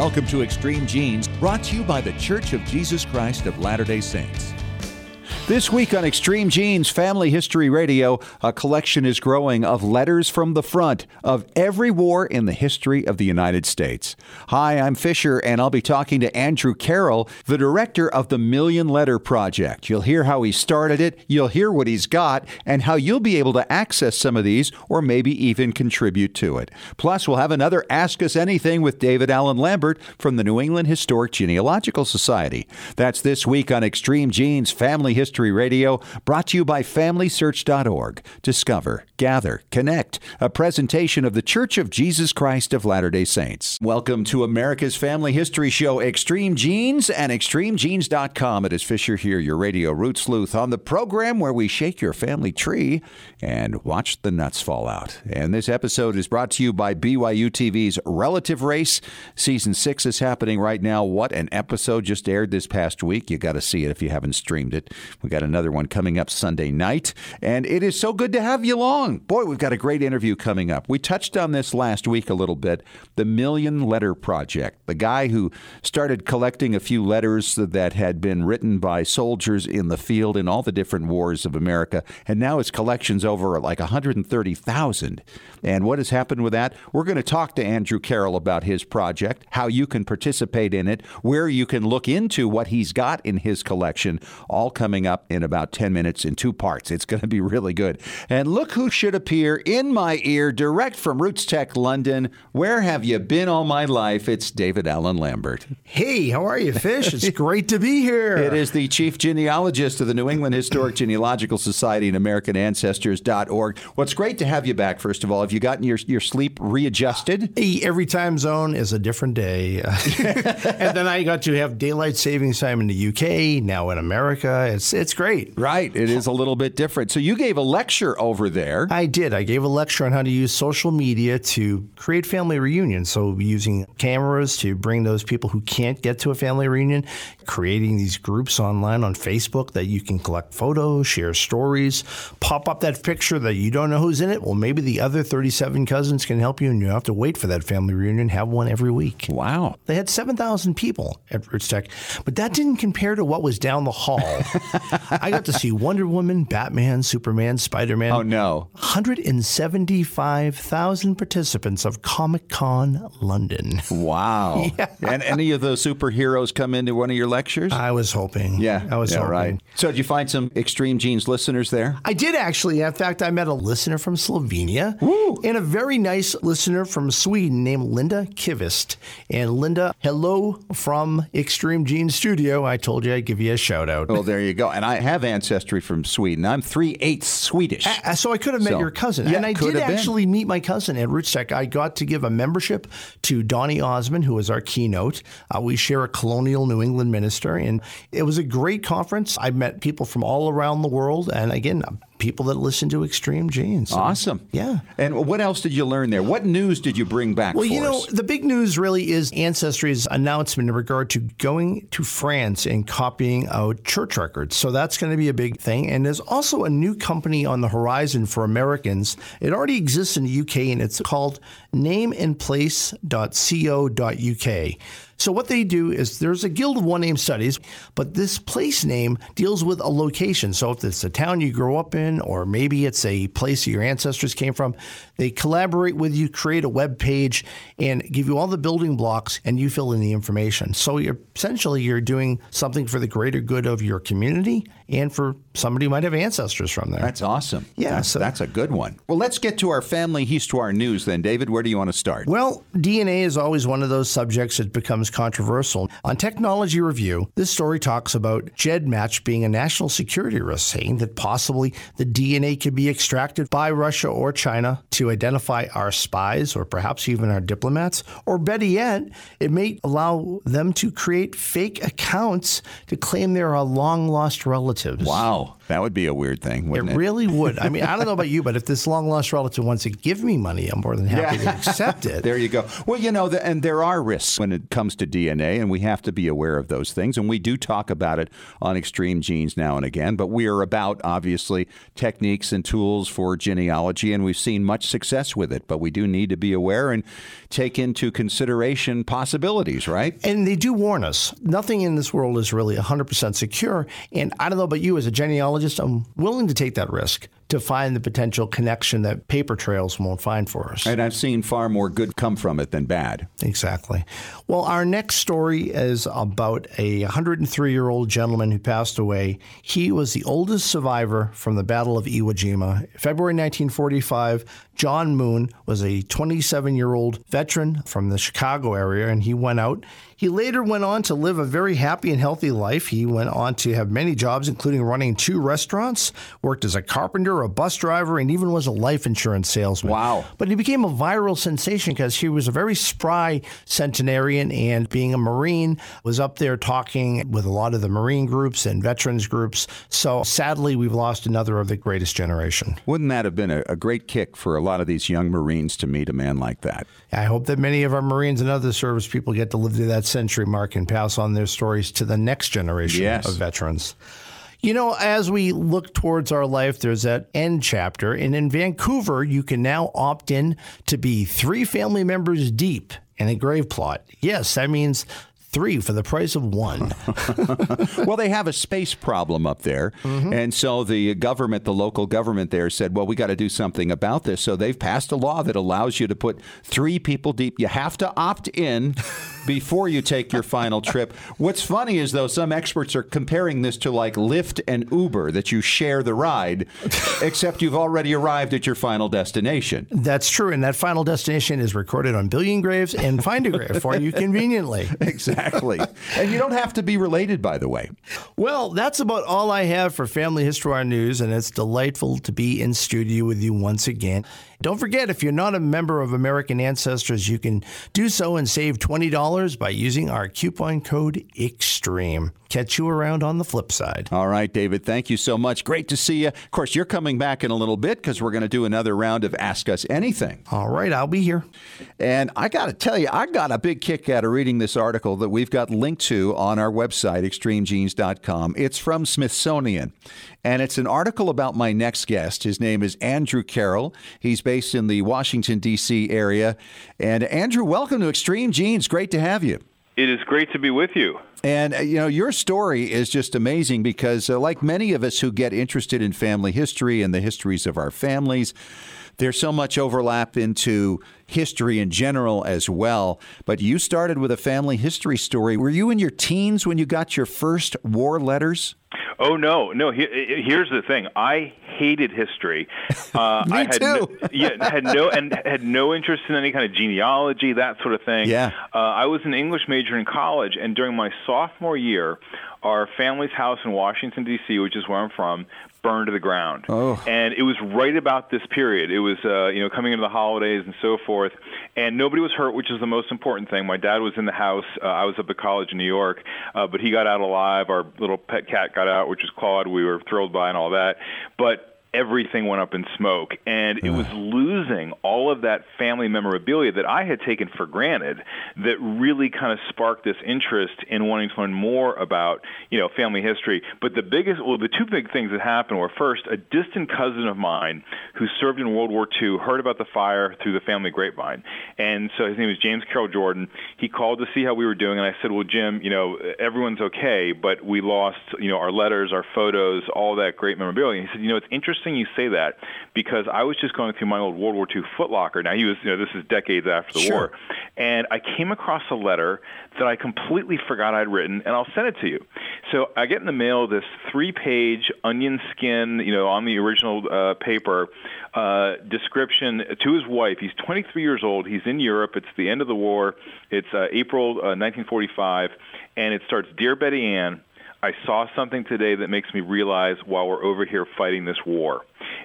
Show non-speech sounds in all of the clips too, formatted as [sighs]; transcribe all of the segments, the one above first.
Welcome to Extreme Genes, brought to you by The Church of Jesus Christ of Latter day Saints. This week on Extreme Genes Family History Radio, a collection is growing of letters from the front of every war in the history of the United States. Hi, I'm Fisher, and I'll be talking to Andrew Carroll, the director of the Million Letter Project. You'll hear how he started it, you'll hear what he's got, and how you'll be able to access some of these or maybe even contribute to it. Plus, we'll have another Ask Us Anything with David Allen Lambert from the New England Historic Genealogical Society. That's this week on Extreme Genes Family History History Radio, brought to you by FamilySearch.org. Discover, gather, connect. A presentation of the Church of Jesus Christ of Latter day Saints. Welcome to America's Family History Show, Extreme Genes and ExtremeGenes.com. It is Fisher here, your radio root sleuth, on the program where we shake your family tree and watch the nuts fall out. And this episode is brought to you by BYU TV's Relative Race. Season six is happening right now. What an episode just aired this past week. You got to see it if you haven't streamed it. We got another one coming up Sunday night, and it is so good to have you along. Boy, we've got a great interview coming up. We touched on this last week a little bit the Million Letter Project. The guy who started collecting a few letters that had been written by soldiers in the field in all the different wars of America, and now his collection's over like 130,000. And what has happened with that? We're going to talk to Andrew Carroll about his project, how you can participate in it, where you can look into what he's got in his collection, all coming up in about 10 minutes in two parts. It's going to be really good. And look who should appear in my ear direct from RootsTech London. Where have you been all my life? It's David Allen Lambert. Hey, how are you, Fish? It's great to be here. It is the chief genealogist of the New England Historic Genealogical Society and AmericanAncestors.org. What's great to have you back, first of all. Have you gotten your, your sleep readjusted? Every time zone is a different day. [laughs] and then I got to have daylight savings time in the UK, now in America. It's it's great. Right. It is a little bit different. So you gave a lecture over there. I did. I gave a lecture on how to use social media to create family reunions. So using cameras to bring those people who can't get to a family reunion, creating these groups online on Facebook that you can collect photos, share stories, pop up that picture that you don't know who's in it. Well, maybe the other 37 cousins can help you and you don't have to wait for that family reunion. Have one every week. Wow. They had 7,000 people at RootsTech, but that didn't compare to what was down the hall. [laughs] I got to see Wonder Woman, Batman, Superman, Spider Man. Oh, no. 175,000 participants of Comic Con London. Wow. [laughs] Yeah. And any of those superheroes come into one of your lectures? I was hoping. Yeah. I was yeah, hoping. Right. So, did you find some Extreme Genes listeners there? I did actually. In fact, I met a listener from Slovenia Woo. and a very nice listener from Sweden named Linda Kivist. And Linda, hello from Extreme Genes Studio. I told you I'd give you a shout out. Well, there you go. And I have ancestry from Sweden. I'm three eighths Swedish. So I could have met So, your cousin. yeah, and I did have been. actually meet my cousin at Rootstech. I got to give a membership to Donny Osmond, who was our keynote. Uh, we share a colonial New England minister. And it was a great conference. I met people from all around the world. And again, people that listen to Extreme Genes. Awesome. Yeah. And what else did you learn there? What news did you bring back Well, you know, us? the big news really is Ancestry's announcement in regard to going to France and copying out church records. So that's going to be a big thing. And there's also a new company on the horizon for Americans. It already exists in the UK and it's called nameandplace.co.uk. So what they do is there's a guild of one name studies, but this place name deals with a location. So if it's a town you grew up in, or maybe it's a place your ancestors came from, they collaborate with you, create a web page, and give you all the building blocks, and you fill in the information. So you're essentially you're doing something for the greater good of your community and for somebody who might have ancestors from there. That's awesome. Yeah, That's, so- that's a good one. Well, let's get to our family histoire news then. David, where do you want to start? Well, DNA is always one of those subjects that becomes controversial. On Technology Review, this story talks about GEDmatch being a national security risk, saying that possibly the DNA could be extracted by Russia or China to identify our spies or perhaps even our diplomats. Or better yet, it may allow them to create fake accounts to claim they're a long lost relatives. Wow. That would be a weird thing, wouldn't it? It really would. I mean, I don't know about [laughs] you, but if this long lost relative wants to give me money, I'm more than happy yeah. to accept it. [laughs] there you go. Well, you know, the, and there are risks when it comes to DNA, and we have to be aware of those things. And we do talk about it on Extreme Genes now and again, but we are about, obviously, techniques and tools for genealogy, and we've seen much success with it. But we do need to be aware and take into consideration possibilities, right? And they do warn us. Nothing in this world is really 100% secure. And I don't know about you as a genealogist, I'm willing to take that risk to find the potential connection that paper trails won't find for us. And I've seen far more good come from it than bad. Exactly. Well, our next story is about a 103 year old gentleman who passed away. He was the oldest survivor from the Battle of Iwo Jima. February 1945, John Moon was a 27 year old veteran from the Chicago area, and he went out. He later went on to live a very happy and healthy life. He went on to have many jobs, including running two restaurants, worked as a carpenter, a bus driver, and even was a life insurance salesman. Wow. But he became a viral sensation because he was a very spry centenarian, and being a Marine, was up there talking with a lot of the Marine groups and veterans groups. So sadly, we've lost another of the greatest generation. Wouldn't that have been a, a great kick for a lot of these young Marines to meet a man like that? I hope that many of our Marines and other service people get to live through that century mark and pass on their stories to the next generation yes. of veterans. You know, as we look towards our life, there's that end chapter. And in Vancouver, you can now opt in to be three family members deep in a grave plot. Yes, that means three for the price of one. [laughs] [laughs] well, they have a space problem up there. Mm-hmm. And so the government, the local government there said, well, we got to do something about this. So they've passed a law that allows you to put three people deep. You have to opt in [laughs] before you take your final trip. What's funny is, though, some experts are comparing this to like Lyft and Uber, that you share the ride, except you've already arrived at your final destination. That's true. And that final destination is recorded on Billion Graves and Find a Grave for you conveniently. Exactly exactly. [laughs] and you don't have to be related, by the way. Well, that's about all I have for Family History News, and it's delightful to be in studio with you once again. Don't forget, if you're not a member of American Ancestors, you can do so and save $20 by using our coupon code EXTREME. Catch you around on the flip side. All right, David, thank you so much. Great to see you. Of course, you're coming back in a little bit because we're going to do another round of Ask Us Anything. All right, I'll be here. And I got to tell you, I got a big kick out of reading this article that we've got linked to on our website, extremegenes.com. It's from Smithsonian. And it's an article about my next guest. His name is Andrew Carroll. He's based in the Washington, D.C. area. And Andrew, welcome to Extreme Genes. Great to have you. It is great to be with you. And, uh, you know, your story is just amazing because, uh, like many of us who get interested in family history and the histories of our families, there's so much overlap into history in general as well. But you started with a family history story. Were you in your teens when you got your first war letters? Oh no, no. here's the thing. I hated history. [laughs] Uh, Me I had too. No, [laughs] yeah, had no and had no interest in any kind of genealogy, that sort of thing. Yeah. Uh, I was an English major in college, and during my sophomore year, our family's house in Washington D.C., which is where I'm from, burned to the ground. Oh. And it was right about this period. It was, uh, you know, coming into the holidays and so forth. And nobody was hurt, which is the most important thing. My dad was in the house. Uh, I was up at college in New York, uh, but he got out alive. Our little pet cat got out, which is Claude. We were thrilled by and all that. But everything went up in smoke and it was ah. losing all of that family memorabilia that I had taken for granted that really kind of sparked this interest in wanting to learn more about, you know, family history. But the biggest well the two big things that happened were first a distant cousin of mine who served in World War II heard about the fire through the family grapevine. And so his name was James Carroll Jordan. He called to see how we were doing and I said, "Well, Jim, you know, everyone's okay, but we lost, you know, our letters, our photos, all that great memorabilia." And he said, "You know, it's interesting interesting you say that because I was just going through my old World War II footlocker. Now he was, you know, this is decades after the sure. war, and I came across a letter that I completely forgot I'd written, and I'll send it to you. So I get in the mail this three-page onion skin, you know, on the original uh, paper uh, description to his wife. He's 23 years old. He's in Europe. It's the end of the war. It's uh, April uh, 1945, and it starts, "Dear Betty Ann." I saw something today that makes me realize while we're over here fighting this war.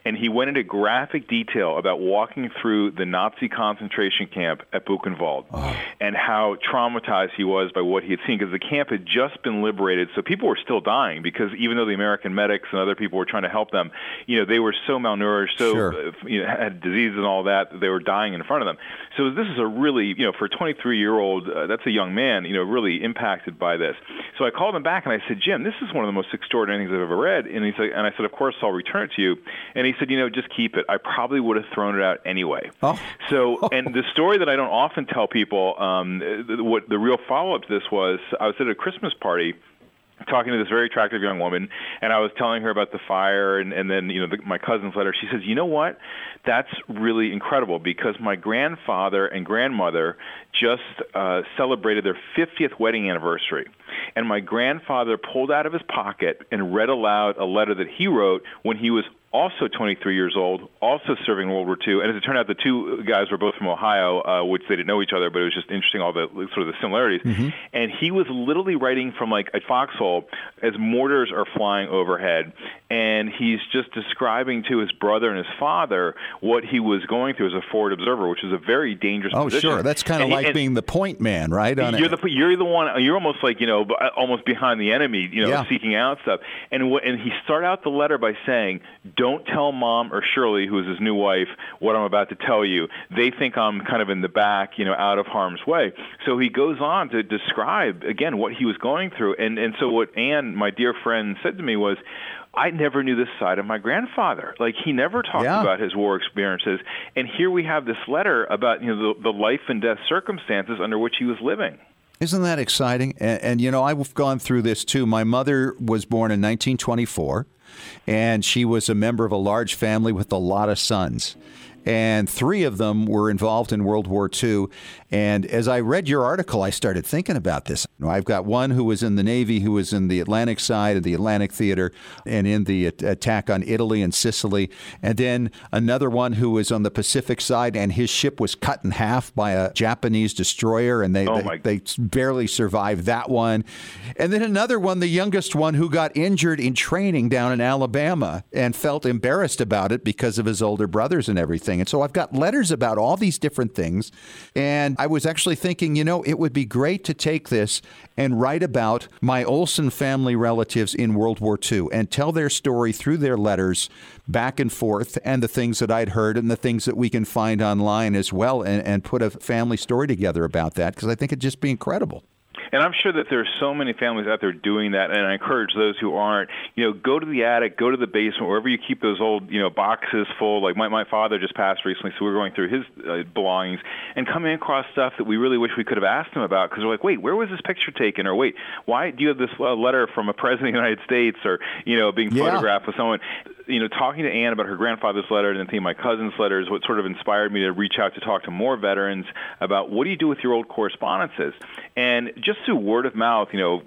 And he went into graphic detail about walking through the Nazi concentration camp at Buchenwald oh. and how traumatized he was by what he had seen because the camp had just been liberated, so people were still dying because even though the American medics and other people were trying to help them, you know, they were so malnourished, so sure. uh, you know, had diseases and all that, that they were dying in front of them. So this is a really, you know, for a 23 year old, uh, that's a young man, you know, really impacted by this. So I called him back and I said, Jim, this is one of the most extraordinary things I've ever read. And he said, and I said, of course I'll return it to you. And he said, you know, just keep it. I probably would have thrown it out anyway. Oh. So, [laughs] and the story that I don't often tell people, um, what the real follow up to this was, I was at a Christmas party talking to this very attractive young woman, and I was telling her about the fire, and, and then you know the, my cousin's letter. She says, "You know what? That's really incredible because my grandfather and grandmother just uh, celebrated their 50th wedding anniversary, and my grandfather pulled out of his pocket and read aloud a letter that he wrote when he was also 23 years old, also serving World War II. And as it turned out, the two guys were both from Ohio, uh, which they didn't know each other, but it was just interesting all the sort of the similarities. Mm-hmm. And he was literally writing from like a foxhole as mortars are flying overhead, and he's just describing to his brother and his father what he was going through as a forward observer, which is a very dangerous. Oh, position. sure, that's kind of like being the point man, right? On you're it. the you're the one. You're almost like you know, almost behind the enemy, you know, yeah. seeking out stuff. And and he started out the letter by saying, don't tell mom or Shirley, who is his new wife, what I'm about to tell you. They think I'm kind of in the back, you know, out of harm's way. So he goes on to describe again what he was going through. And and so what Anne, my dear friend, said to me was, I never knew this side of my grandfather. Like he never talked yeah. about his war experiences, and here we have this letter about you know the, the life and death circumstances under which he was living. Isn't that exciting? And, and, you know, I've gone through this too. My mother was born in 1924 and she was a member of a large family with a lot of sons and three of them were involved in World War II. And as I read your article, I started thinking about this. I've got one who was in the Navy, who was in the Atlantic side of the Atlantic Theater and in the attack on Italy and Sicily, and then another one who was on the Pacific side, and his ship was cut in half by a Japanese destroyer, and they, oh they, they barely survived that one. And then another one, the youngest one, who got injured in training down in Alabama and felt embarrassed about it because of his older brothers and everything. And so I've got letters about all these different things. And I was actually thinking, you know, it would be great to take this and write about my Olson family relatives in World War II and tell their story through their letters back and forth and the things that I'd heard and the things that we can find online as well and, and put a family story together about that because I think it'd just be incredible. And I'm sure that there's so many families out there doing that, and I encourage those who aren't, you know, go to the attic, go to the basement, wherever you keep those old, you know, boxes full. Like my my father just passed recently, so we are going through his uh, belongings and coming across stuff that we really wish we could have asked him about because we're like, wait, where was this picture taken? Or wait, why do you have this uh, letter from a president of the United States? Or you know, being yeah. photographed with someone you know, talking to Anne about her grandfather's letter and then my cousin's letter is what sort of inspired me to reach out to talk to more veterans about what do you do with your old correspondences. And just through word of mouth, you know,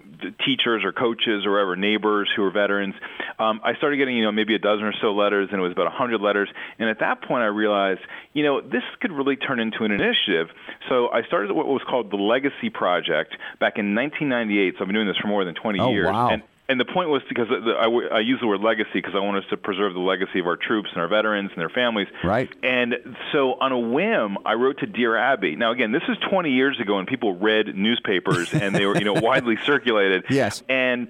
teachers or coaches or whatever, neighbors who are veterans, um, I started getting, you know, maybe a dozen or so letters, and it was about a 100 letters. And at that point, I realized, you know, this could really turn into an initiative. So I started what was called the Legacy Project back in 1998. So I've been doing this for more than 20 oh, years. Wow. And, and the point was because the, I, I use the word legacy because I want us to preserve the legacy of our troops and our veterans and their families. Right. And so on a whim, I wrote to Dear Abby. Now again, this is 20 years ago, and people read newspapers and they were you know [laughs] widely circulated. Yes. And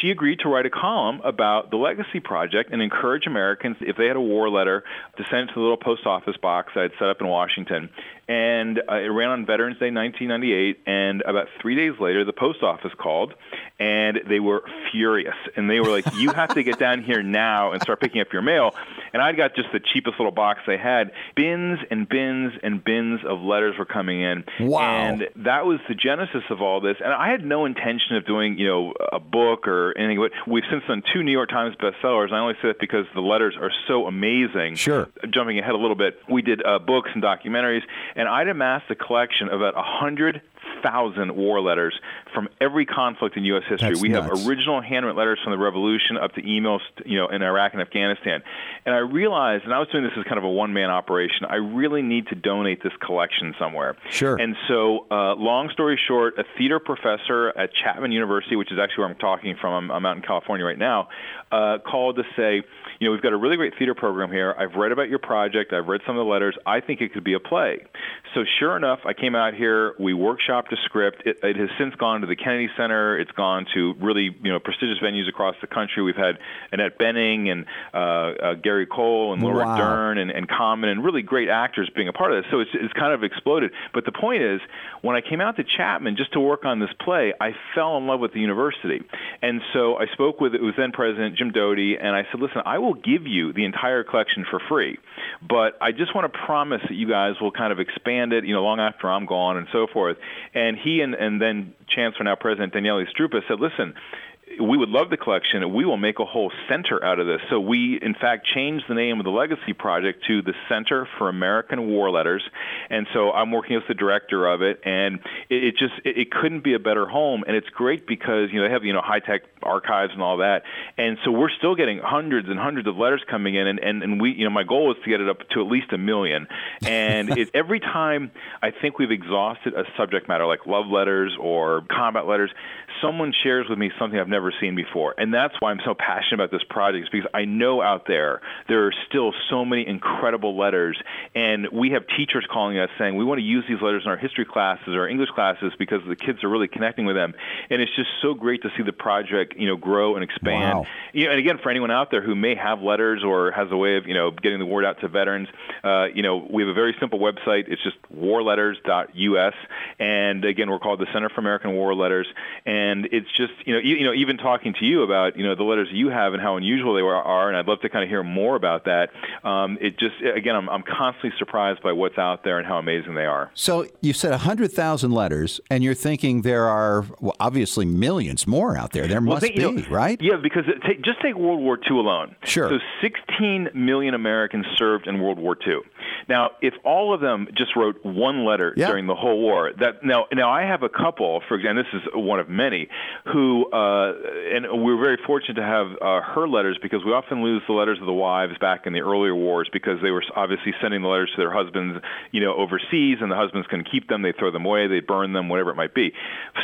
she agreed to write a column about the Legacy Project and encourage Americans, if they had a war letter, to send it to the little post office box I had set up in Washington. And uh, it ran on Veterans Day 1998. And about three days later, the post office called, and they were furious. And they were like, "You have to get down here now and start picking up your mail." And I'd got just the cheapest little box they had. Bins and bins and bins of letters were coming in. Wow! And that was the genesis of all this. And I had no intention of doing, you know, a book or anything. But we've since done two New York Times bestsellers. And I only say that because the letters are so amazing. Sure. Jumping ahead a little bit, we did uh, books and documentaries, and I'd amassed a collection of about a hundred 2,000 war letters from every conflict in U.S. history. That's we nuts. have original handwritten letters from the Revolution up to emails, you know, in Iraq and Afghanistan. And I realized, and I was doing this as kind of a one-man operation. I really need to donate this collection somewhere. Sure. And so, uh, long story short, a theater professor at Chapman University, which is actually where I'm talking from, I'm, I'm out in California right now, uh, called to say, you know, we've got a really great theater program here. I've read about your project. I've read some of the letters. I think it could be a play. So sure enough, I came out here. We workshopped a script. It, it has since gone to the Kennedy Center. It's gone to really, you know, prestigious venues across the country. We've had Annette Bening and uh, uh, Gary Cole and Laura Wow. Dern and, and Common and really great actors being a part of this. So it's, it's kind of exploded. But the point is, when I came out to Chapman just to work on this play, I fell in love with the university. And so I spoke with it was then President Jim Doti, and I said, listen, I will give you the entire collection for free, but I just want to promise that you guys will kind of expand it, you know, long after I'm gone and so forth. And he and, and then Chancellor, now President Daniele Struppa said, listen, we would love the collection. We will make a whole center out of this. So we, in fact, changed the name of the Legacy Project to the Center for American War Letters. And so I'm working as the director of it, and it, it just it, it couldn't be a better home. And it's great because you know they have you know high tech archives and all that. And so we're still getting hundreds and hundreds of letters coming in, and and, and we you know my goal is to get it up to at least a million. And [laughs] it, every time I think we've exhausted a subject matter like love letters or combat letters, someone shares with me something I've never seen before. And that's why I'm so passionate about this project, is because I know out there there are still so many incredible letters. And we have teachers calling us saying, we want to use these letters in our history classes or English classes because the kids are really connecting with them. And it's just so great to see the project, you know, grow and expand. Wow. You know, and again, for anyone out there who may have letters or has a way of, you know, getting the word out to veterans, uh, you know, we have a very simple website. It's just warletters.us. And again, we're called the Center for American War Letters. And it's just, you know, you, you know, even talking to you about, you know, the letters you have and how unusual they are, and I'd love to kind of hear more about that. Um, it just, again, I'm, I'm constantly surprised by what's out there and how amazing they are. So you said 100,000 letters, and you're thinking there are well, obviously millions more out there. There Well, must you be, know, right? Yeah, because it, take, just take World War II alone. Sure. So 16 million Americans served in World War II. Now, if all of them just wrote one letter Yeah. during the whole war, that now now I have a couple, for example, this is one of many, who uh, and we're very fortunate to have uh, her letters because we often lose the letters of the wives back in the earlier wars because they were obviously sending the letters to their husbands, you know, overseas, and the husbands couldn't keep them. They throw them away, they burn them, whatever it might be.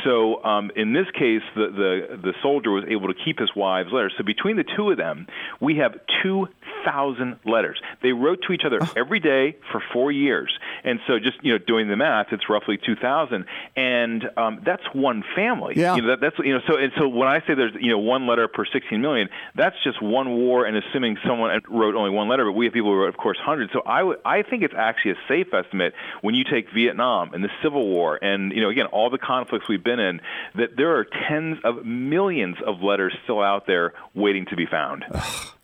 So um, in this case, the, the the soldier was able to keep his wife's letters. So between the two of them, we have two thousand letters. They wrote to each other every day for four years, and so just you know doing the math, it's roughly two thousand, and um, that's one family. Yeah. You know, that, that's you know so and so when I say there's you know one letter per sixteen million, that's just one war, and assuming someone wrote only one letter, but we have people who wrote, of course, hundreds. So I would I think it's actually a safe estimate when you take Vietnam and the Civil War, and you know again all the conflicts we've been in, that there are tens of millions of letters still out there waiting to be found.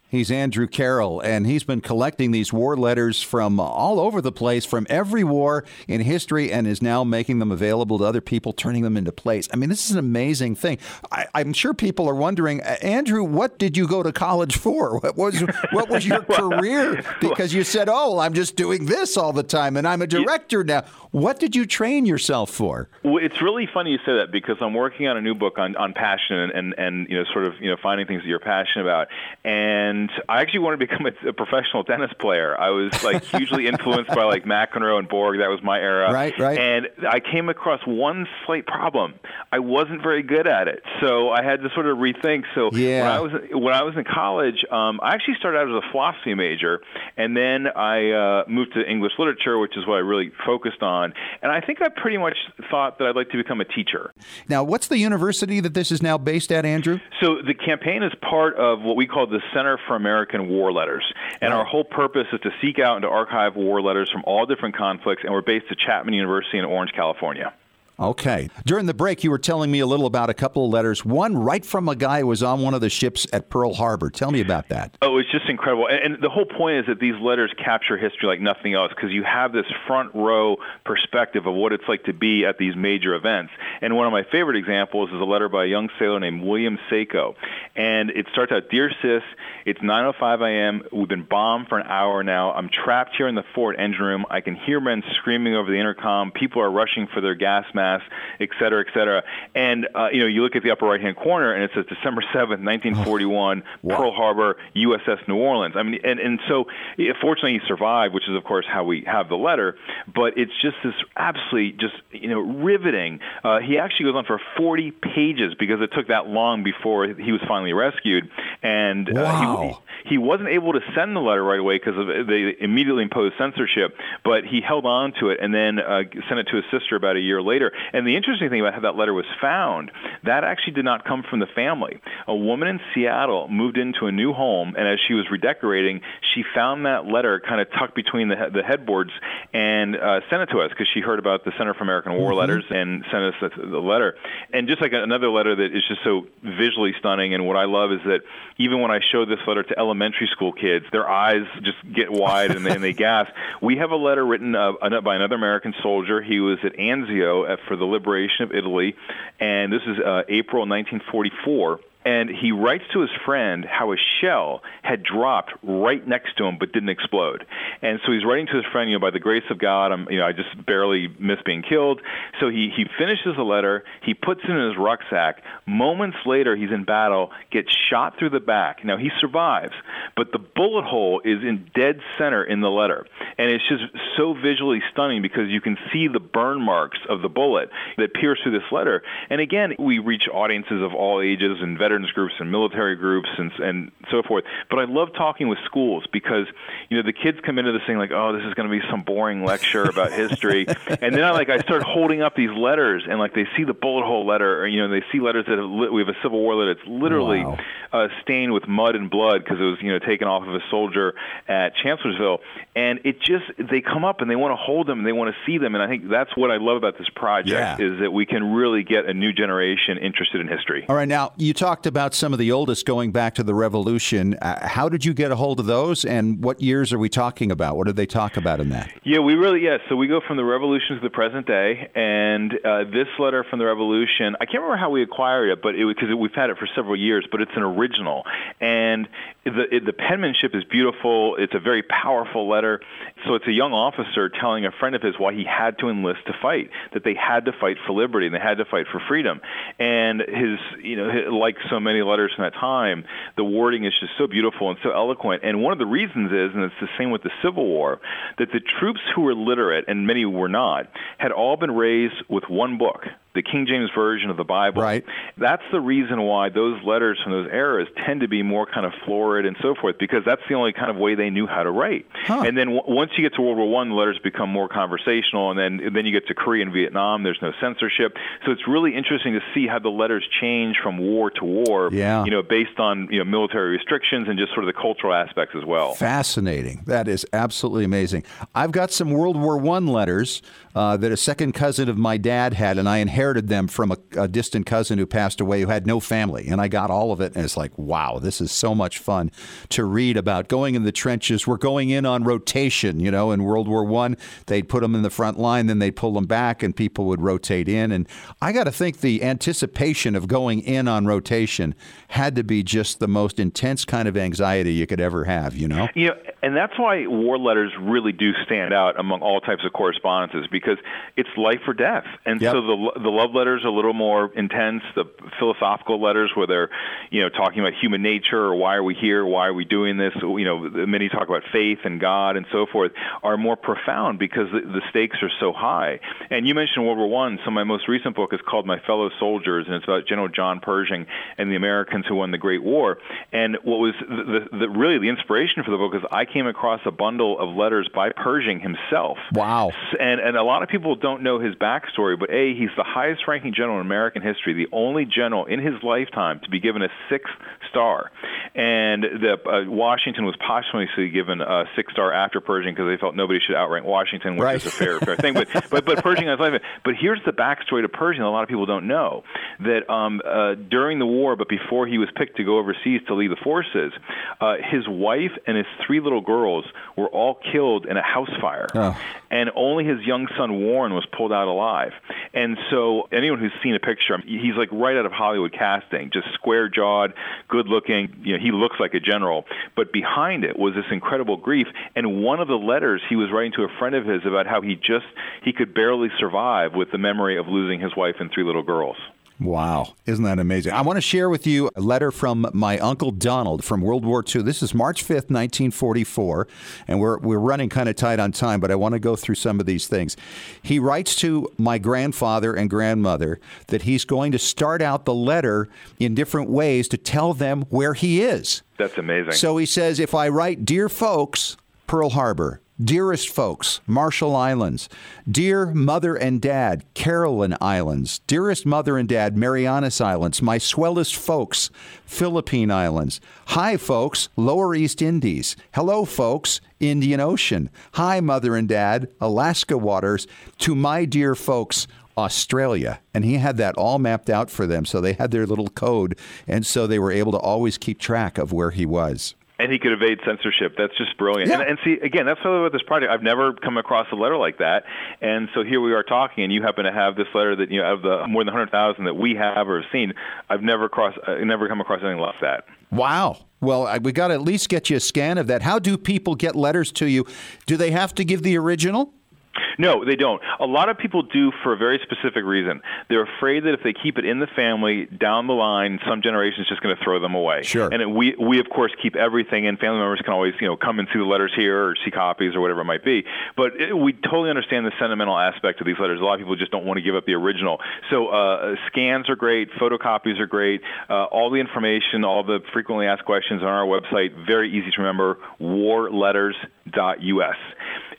He's Andrew Carroll, and he's been collecting these war letters from all over the place, from every war in history, and is now making them available to other people, turning them into plays. I mean, this is an amazing thing. I, I'm sure people are wondering, "Uh, Andrew, what did you go to college for? What was what was your [laughs] career? Because you said, "Oh, I'm just doing this all the time, and I'm a director now." What did you train yourself for? Well, it's really funny you say that because I'm working on a new book on, on passion and, and, and you know sort of you know finding things that you're passionate about. And I actually wanted to become a, a professional tennis player. I was like hugely influenced by like McEnroe and Borg. That was my era. Right, right. And I came across one slight problem. I wasn't very good at it, so I had to sort of rethink. So Yeah. when I was when I was in college, um, I actually started out as a philosophy major, and then I uh, moved to English literature, which is what I really focused on. And I think I pretty much thought that I'd like to become a teacher. Now, what's the university that this is now based at, Andrew? So the campaign is part of what we call the Center for American War Letters, and our whole purpose is to seek out and to archive war letters from all different conflicts. And we're based at Chapman University in Orange, California. Okay. During the break, you were telling me a little about a couple of letters. One right from a guy who was on one of the ships at Pearl Harbor. Tell me about that. Oh, it's just incredible. And, and the whole point is that these letters capture history like nothing else because you have this front row perspective of what it's like to be at these major events. And one of my favorite examples is a letter by a young sailor named William Seiko. And it starts out Dear Sis, it's 9.05 a.m. We've been bombed for an hour now. I'm trapped here in the Ford engine room. I can hear men screaming over the intercom. People are rushing for their gas masks. Et cetera, et cetera. And uh, you know, you look at the upper right-hand corner, and it says December seventh, nineteen forty-one, wow. Pearl Harbor, USS New Orleans. I mean, and and so fortunately he survived, which is of course how we have the letter. But it's just this absolutely just you know riveting. Uh, he actually goes on for 40 pages because it took that long before he was finally rescued, and wow. uh, he, he wasn't able to send the letter right away because they immediately imposed censorship. But he held on to it and then uh, sent it to his sister about a year later. And the interesting thing about how that letter was found, that actually did not come from the family. A woman in Seattle moved into a new home, and as she was redecorating, she found that letter kind of tucked between the, the headboards and uh, sent it to us because she heard about the Center for American War mm-hmm. Letters and sent us the, the letter. And just like another letter that is just so visually stunning, and what I love is that even when I show this letter to elementary school kids, their eyes just get wide and they, and they [laughs] gasp. We have a letter written uh, by another American soldier. He was at Anzio for the liberation of Italy, and this is uh, April 1944 and he writes to his friend how a shell had dropped right next to him but didn't explode. And so he's writing to his friend, you know, by the grace of God, I'm, you know, I just barely missed being killed. So he he finishes the letter, he puts it in his rucksack. Moments later, he's in battle, gets shot through the back. Now he survives, but the bullet hole is in dead center in the letter, and it's just so visually stunning because you can see the burn marks of the bullet that pierce through this letter. And again, we reach audiences of all ages and veterans veterans groups and military groups and and so forth. But I love talking with schools because you know the kids come into this thing like, oh, this is going to be some boring lecture about history, [laughs] and then I like I start holding up these letters and like they see the bullet hole letter, or you know they see letters that have we have a Civil War letter that's literally wow. uh, stained with mud and blood because it was you know taken off of a soldier at Chancellorsville, and it just they come up and they want to hold them and they want to see them, and I think that's what I love about this project yeah. is that we can really get a new generation interested in history. All right, now you talked about some of the oldest going back to the Revolution. Uh, how did you get a hold of those, and what years are we talking about? What did they talk about in that? Yeah, we really yes. Yeah, so we go from the Revolution to the present day, and uh, this letter from the Revolution. I can't remember how we acquired it, but it because we've had it for several years. But it's an original, and the it, the penmanship is beautiful. It's a very powerful letter. So it's a young officer telling a friend of his why he had to enlist to fight, that they had to fight for liberty and they had to fight for freedom. And his, you know, like so many letters from that time, the wording is just so beautiful and so eloquent. And one of the reasons is, and it's the same with the Civil War, that the troops who were literate, and many were not, had all been raised with one book, the King James Version of the Bible. Right. That's the reason why those letters from those eras tend to be more kind of florid and so forth, because that's the only kind of way they knew how to write. Huh. And then w- once you get to World War One, the letters become more conversational, and then and then you get to Korea and Vietnam. There's no censorship, so it's really interesting to see how the letters change from war to war. Yeah. You know, based on you know military restrictions and just sort of the cultural aspects as well. Fascinating. That is absolutely amazing. I've got some World War One letters uh, that a second cousin of my dad had, and I inherited them from a, a distant cousin who passed away who had no family, and I got all of it, and it's like, wow, this is so much fun to read about going in the trenches. We're going in on rotation, you know. In World War One, they'd put them in the front line, then they'd pull them back, and people would rotate in. And I got to think the anticipation of going in on rotation had to be just the most intense kind of anxiety you could ever have, you know. You know, and that's why war letters really do stand out among all types of correspondences because it's life or death. And yep. so the the love letters are a little more intense. The philosophical letters where they're, you know, talking about human nature or why are we here, why are we doing this? You know, many talk about faith and God and so forth are more profound because the, the stakes are so high. And you mentioned World War One. So my most recent book is called My Fellow Soldiers, and it's about General John Pershing and the Americans who won the Great War. And what was the, the, the really the inspiration for the book is I came across a bundle of letters by Pershing himself. Wow. And and a lot of people don't know his backstory, but a he's the highest ranking general in American history, the only general in his lifetime to be given a sixth star. And the uh, Washington was posthumously given a six star after Pershing because they felt nobody should outrank Washington, which right. is a fair fair thing. But [laughs] but but Pershing has life. But here's the backstory to Pershing. A lot of people don't know that um, uh, during the war, but before he was picked to go overseas to lead the forces, uh, his wife and his three little girls were all killed in a house fire. Oh. And only his young son Warren was pulled out alive. And so anyone who's seen a picture, he's like right out of Hollywood casting, just square jawed, good looking. You know, he looks like a general. But behind it was this incredible grief. And one of the letters he was writing to a friend of his about how he just he could barely survive with the memory of losing his wife and three little girls. Wow. Isn't that amazing? I want to share with you a letter from my Uncle Donald from World War II. This is March 5th, 1944, and we're, we're running kind of tight on time, but I want to go through some of these things. He writes to my grandfather and grandmother that he's going to start out the letter in different ways to tell them where he is. That's amazing. So he says, if I write, Dear folks, Pearl Harbor, Dearest folks, Marshall Islands. Dear Mother and Dad, Caroline Islands. Dearest Mother and Dad, Marianas Islands. My swellest folks, Philippine Islands. Hi, folks, Lower East Indies. Hello, folks, Indian Ocean. Hi, Mother and Dad, Alaska waters. To my dear folks, Australia. And he had that all mapped out for them. So they had their little code. And so they were able to always keep track of where he was and he could evade censorship. That's just brilliant. Yeah. And, and see, again, that's what about this project. I've never come across a letter like that, and so here we are talking, and you happen to have this letter that you know of the more than hundred thousand that we have or have seen. I've never cross, uh, never come across anything like that. Wow. Well, I- we got to at least get you a scan of that. How do people get letters to you? Do they have to give the original? No, they don't. A lot of people do for a very specific reason. They're afraid that if they keep it in the family down the line, some generation is just going to throw them away. Sure. And it, we we of course keep everything, and family members can always you know come and see the letters here or see copies or whatever it might be. But it, we totally understand the sentimental aspect of these letters. A lot of people just don't want to give up the original. So uh, scans are great, photocopies are great. Uh, all the information, all the frequently asked questions on our website, very easy to remember. Warletters.us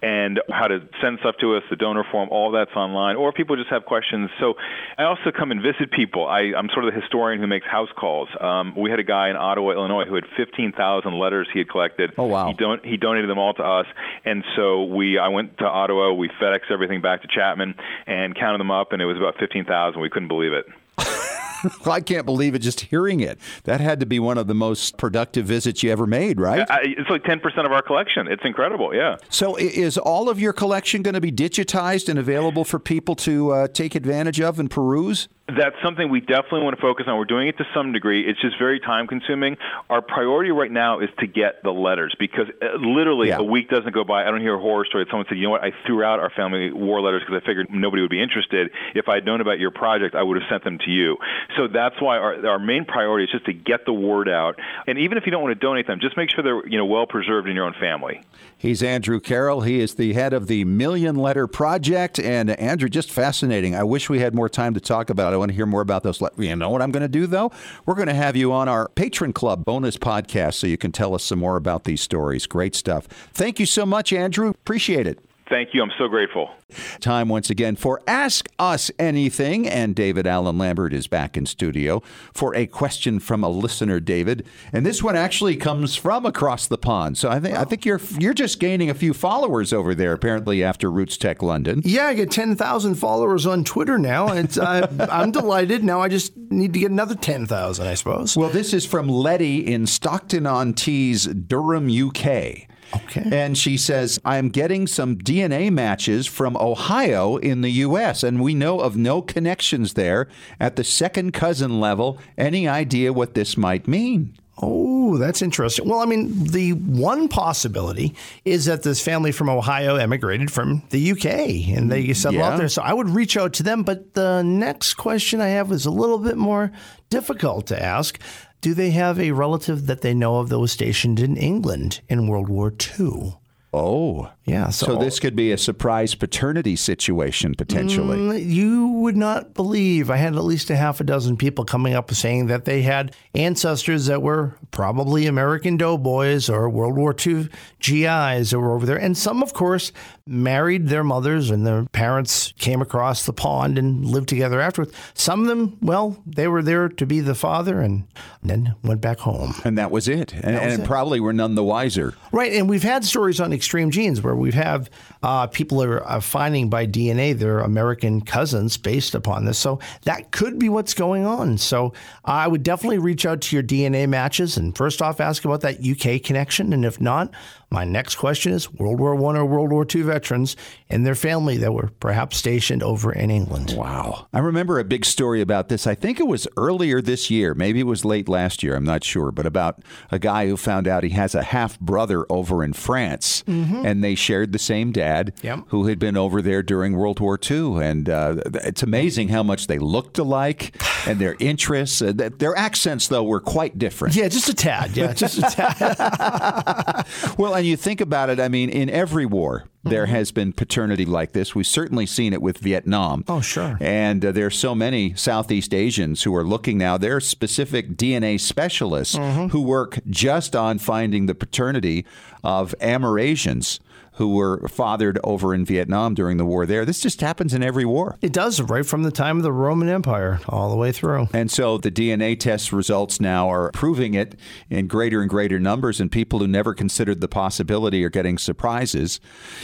and how to send stuff to us, the donor form, all that's online. Or people just have questions. So I also come and visit people. I, I'm sort of the historian who makes house calls. Um, we had a guy in Ottawa, Illinois, who had 15,000 letters he had collected. Oh, wow. He, don- he donated them all to us, and so we. I went to Ottawa. We FedEx everything back to Chapman and counted them up, and it was about 15,000. We couldn't believe it. [laughs] I can't believe it just hearing it. That had to be one of the most productive visits you ever made, right? I, it's like 10% of our collection. It's incredible. Yeah. So, is all of your collection going to be digitized and available for people to uh, take advantage of and peruse? That's something we definitely want to focus on. We're doing it to some degree. It's just very time consuming. Our priority right now is to get the letters because uh, literally Yeah. a week doesn't go by. I don't hear a horror story. that Someone said, you know what, I threw out our family war letters because I figured nobody would be interested. If I'd known about your project, I would have sent them to you. So that's why our, our main priority is just to get the word out. And even if you don't want to donate them, just make sure they're you know well preserved in your own family. He's Andrew Carroll. He is the head of the Million Letter Project. And Andrew, just fascinating. I wish we had more time to talk about it. I want to hear more about those. le- You know what I'm going to do, though? We're going to have you on our Patron Club bonus podcast so you can tell us some more about these stories. Great stuff. Thank you so much, Andrew. Appreciate it. Thank you. I'm so grateful. Time once again for Ask Us Anything, and David Allen Lambert is back in studio for a question from a listener, David. And this one actually comes from across the pond. So I think I think you're you're just gaining a few followers over there, apparently after RootsTech London. Yeah, I get 10,000 followers on Twitter now. It's, uh, I'm delighted. Now I just need to get another 10,000, I suppose. Well, this is from Letty in Stockton on Tees, Durham, UK. Okay. And she says, I'm getting some DNA matches from Ohio in the U.S., and we know of no connections there at the second cousin level. Any idea what this might mean? Oh, that's interesting. Well, I mean, the one possibility is that this family from Ohio emigrated from the UK and they settled Yeah. out there. So I would reach out to them. But the next question I have is a little bit more difficult to ask. Do they have a relative that they know of that was stationed in England in World War II? Oh. Yeah. So, So this could be a surprise paternity situation, potentially. Mm, You would not believe. I had at least a half a dozen people coming up saying that they had ancestors that were probably American doughboys or World War II GIs that were over there. And some, of course, married their mothers and their parents came across the pond and lived together afterwards. Some of them, well, they were there to be the father and then went back home. And that was it. And, and was it. probably were none the wiser. Right, and we've had stories on Extreme Genes where we've have uh, people are uh, finding by DNA their American cousins based upon this. So that could be what's going on. So I would definitely reach out to your DNA matches and first off ask about that UK connection. And if not, my next question is World War One or World War II veterans and their family that were perhaps stationed over in England. Wow. I remember a big story about this. I think it was earlier this year. Maybe it was late last year. I'm not sure. But about a guy who found out he has a half brother over in France mm-hmm. and they shared the same dad yep. who had been over there during World War II. And uh, it's amazing how much they looked alike [sighs] and their interests. Uh, their accents, though, were quite different. Yeah, just a tad. Yeah, just a tad. [laughs] [laughs] well, and you think about it, I mean, in every war, there mm-hmm. has been paternity like this. We've certainly seen it with Vietnam. Oh, sure. And uh, there are so many Southeast Asians who are looking now. There are specific DNA specialists mm-hmm. who work just on finding the paternity of Amerasians who were fathered over in Vietnam during the war there. This just happens in every war. It does, right from the time of the Roman Empire all the way through. And so the DNA test results now are proving it in greater and greater numbers, and people who never considered the possibility are getting surprises.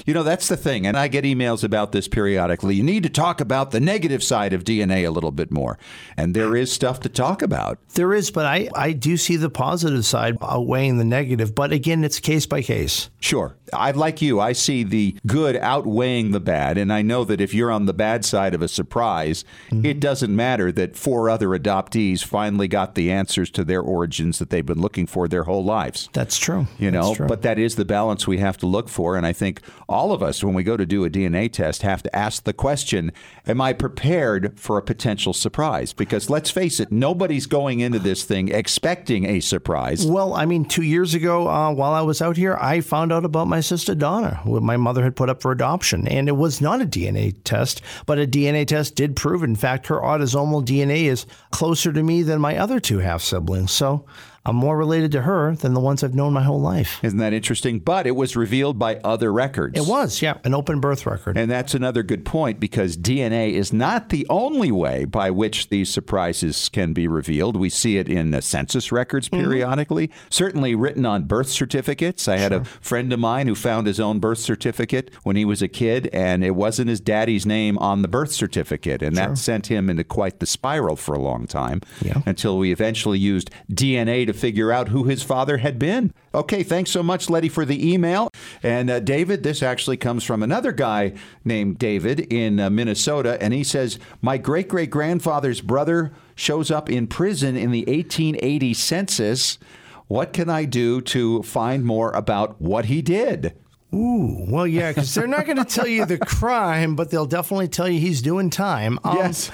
You know, that's the thing. And I get emails about this periodically. You need to talk about the negative side of DNA a little bit more. And there is stuff to talk about. There is, but I, I do see the positive side outweighing the negative. But again, it's case by case. Sure. I'd like you. I see the good outweighing the bad. And I know that if you're on the bad side of a surprise, mm-hmm. it doesn't matter that four other adoptees finally got the answers to their origins that they've been looking for their whole lives. That's true. You know, true. but that is the balance we have to look for. And I think all of us, when we go to do a DNA test, have to ask the question Am I prepared for a potential surprise? Because let's face it, nobody's going into this thing expecting a surprise. Well, I mean, two years ago, uh, while I was out here, I found out about my sister Donna my mother had put up for adoption. And it was not a DNA test, but a DNA test did prove, in fact, her autosomal DNA is closer to me than my other two half siblings. So I'm more related to her than the ones I've known my whole life. Isn't that interesting? But it was revealed by other records. It was, yeah, an open birth record. And that's another good point because DNA is not the only way by which these surprises can be revealed. We see it in census records mm-hmm. periodically, mm-hmm. certainly written on birth certificates. I had sure. a friend of mine who found his own birth certificate when he was a kid, and it wasn't his daddy's name on the birth certificate. And sure. that sent him into quite the spiral for a long time yeah. until we eventually used DNA to to figure out who his father had been. Okay, thanks so much, Letty, for the email. And uh, David, this actually comes from another guy named David in uh, Minnesota, and he says, My great great grandfather's brother shows up in prison in the 1880 census. What can I do to find more about what he did? Ooh, well, yeah, because they're not going to tell you the crime, but they'll definitely tell you he's doing time. Um, yes.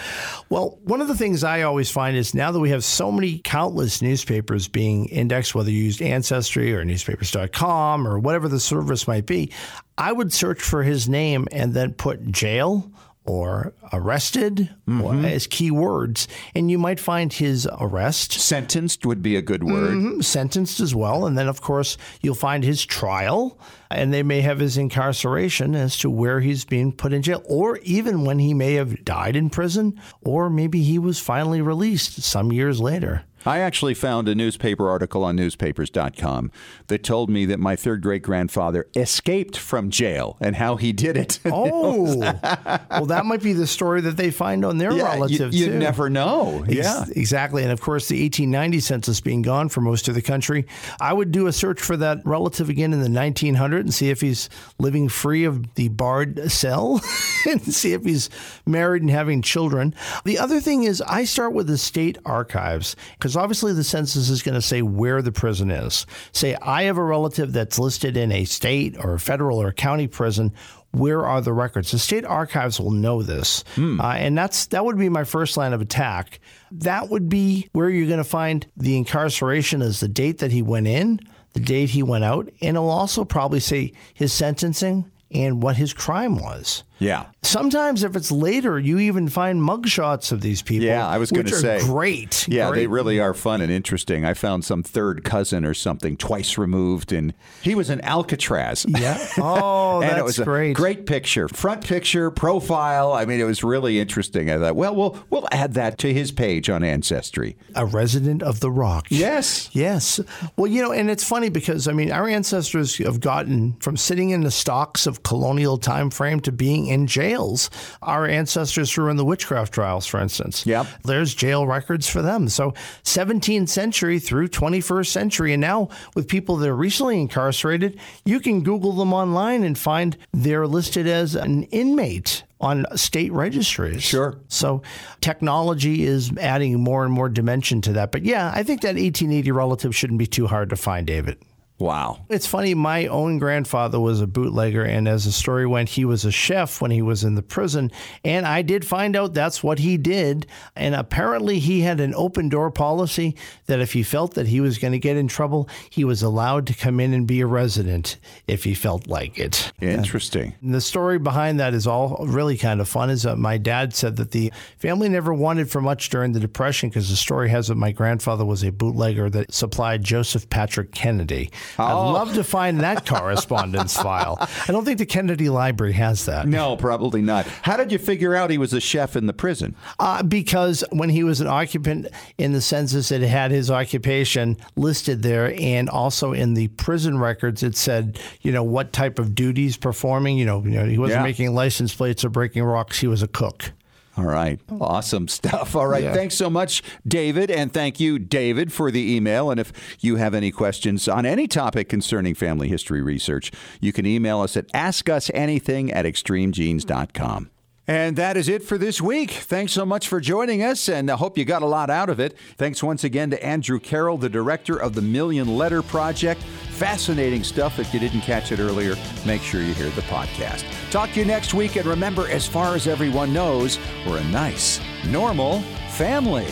Well, one of the things I always find is now that we have so many countless newspapers being indexed, whether you used Ancestry or newspapers.com or whatever the service might be, I would search for his name and then put jail or arrested mm-hmm. as key words, and you might find his arrest. Sentenced would be a good word. Mm-hmm. Sentenced as well. And then, of course, you'll find his trial, and they may have his incarceration as to where he's being put in jail, or even when he may have died in prison, or maybe he was finally released some years later. I actually found a newspaper article on newspapers.com that told me that my third great grandfather escaped from jail and how he did it. [laughs] Oh, well, that might be the story that they find on their yeah, relative. You, you never know. Ex- yeah, exactly. And of course, the 1890 census being gone for most of the country, I would do a search for that relative again in the 1900 and see if he's living free of the barred cell [laughs] and see if he's married and having children. The other thing is, I start with the state archives because obviously the census is going to say where the prison is. Say, I have a relative that's listed in a state or a federal or a county prison. Where are the records? The state archives will know this, hmm. uh, and that's that would be my first line of attack. That would be where you're going to find the incarceration as the date that he went in, the date he went out, and it'll also probably say his sentencing and what his crime was. Yeah. Sometimes, if it's later, you even find mugshots of these people. Yeah, I was going to say. great. Yeah, they really are fun and interesting. I found some third cousin or something twice removed, and he was in Alcatraz. Yeah. [laughs] Oh, and that's it was a great. great picture, front picture, profile. I mean, it was really interesting. I thought, well, we'll we'll add that to his page on Ancestry. A resident of the rock. Yes. Yes. Well, you know, and it's funny because I mean, our ancestors have gotten from sitting in the stocks of colonial time frame to being in jails. Our ancestors who were in the witchcraft trials, for instance. Yep. There's jail records for them. So 17th century through 21st century, and now with people that are recently incarcerated, you can Google them online and find they're listed as an inmate on state registries. Sure. So technology is adding more and more dimension to that. But yeah, I think that 1880 relative shouldn't be too hard to find, David. Wow. It's funny, my own grandfather was a bootlegger, and as the story went, he was a chef when he was in the prison. And I did find out that's what he did. And apparently, he had an open door policy that if he felt that he was going to get in trouble, he was allowed to come in and be a resident if he felt like it. Interesting. And the story behind that is all really kind of fun. Is that my dad said that the family never wanted for much during the Depression because the story has that my grandfather was a bootlegger that supplied Joseph Patrick Kennedy. Oh. I'd love to find that [laughs] correspondence file. I don't think the Kennedy Library has that. No, probably not. How did you figure out he was a chef in the prison? Uh, because when he was an occupant in the census, it had his occupation listed there, and also in the prison records, it said, you know, what type of duties performing. You know, you know he wasn't Yeah. making license plates or breaking rocks. He was a cook. All right. Awesome stuff. All right. Yeah. Thanks so much, David. And thank you, David, for the email. And if you have any questions on any topic concerning family history research, you can email us at askusanything at extremegenes.com. And that is it for this week. Thanks so much for joining us, and I hope you got a lot out of it. Thanks once again to Andrew Carroll, the director of the Million Letter Project. Fascinating stuff. If you didn't catch it earlier, make sure you hear the podcast. Talk to you next week, and remember, as far as everyone knows, we're a nice, normal family.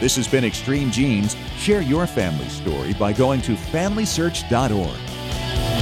This has been Extreme Genes. Share your family story by going to FamilySearch.org.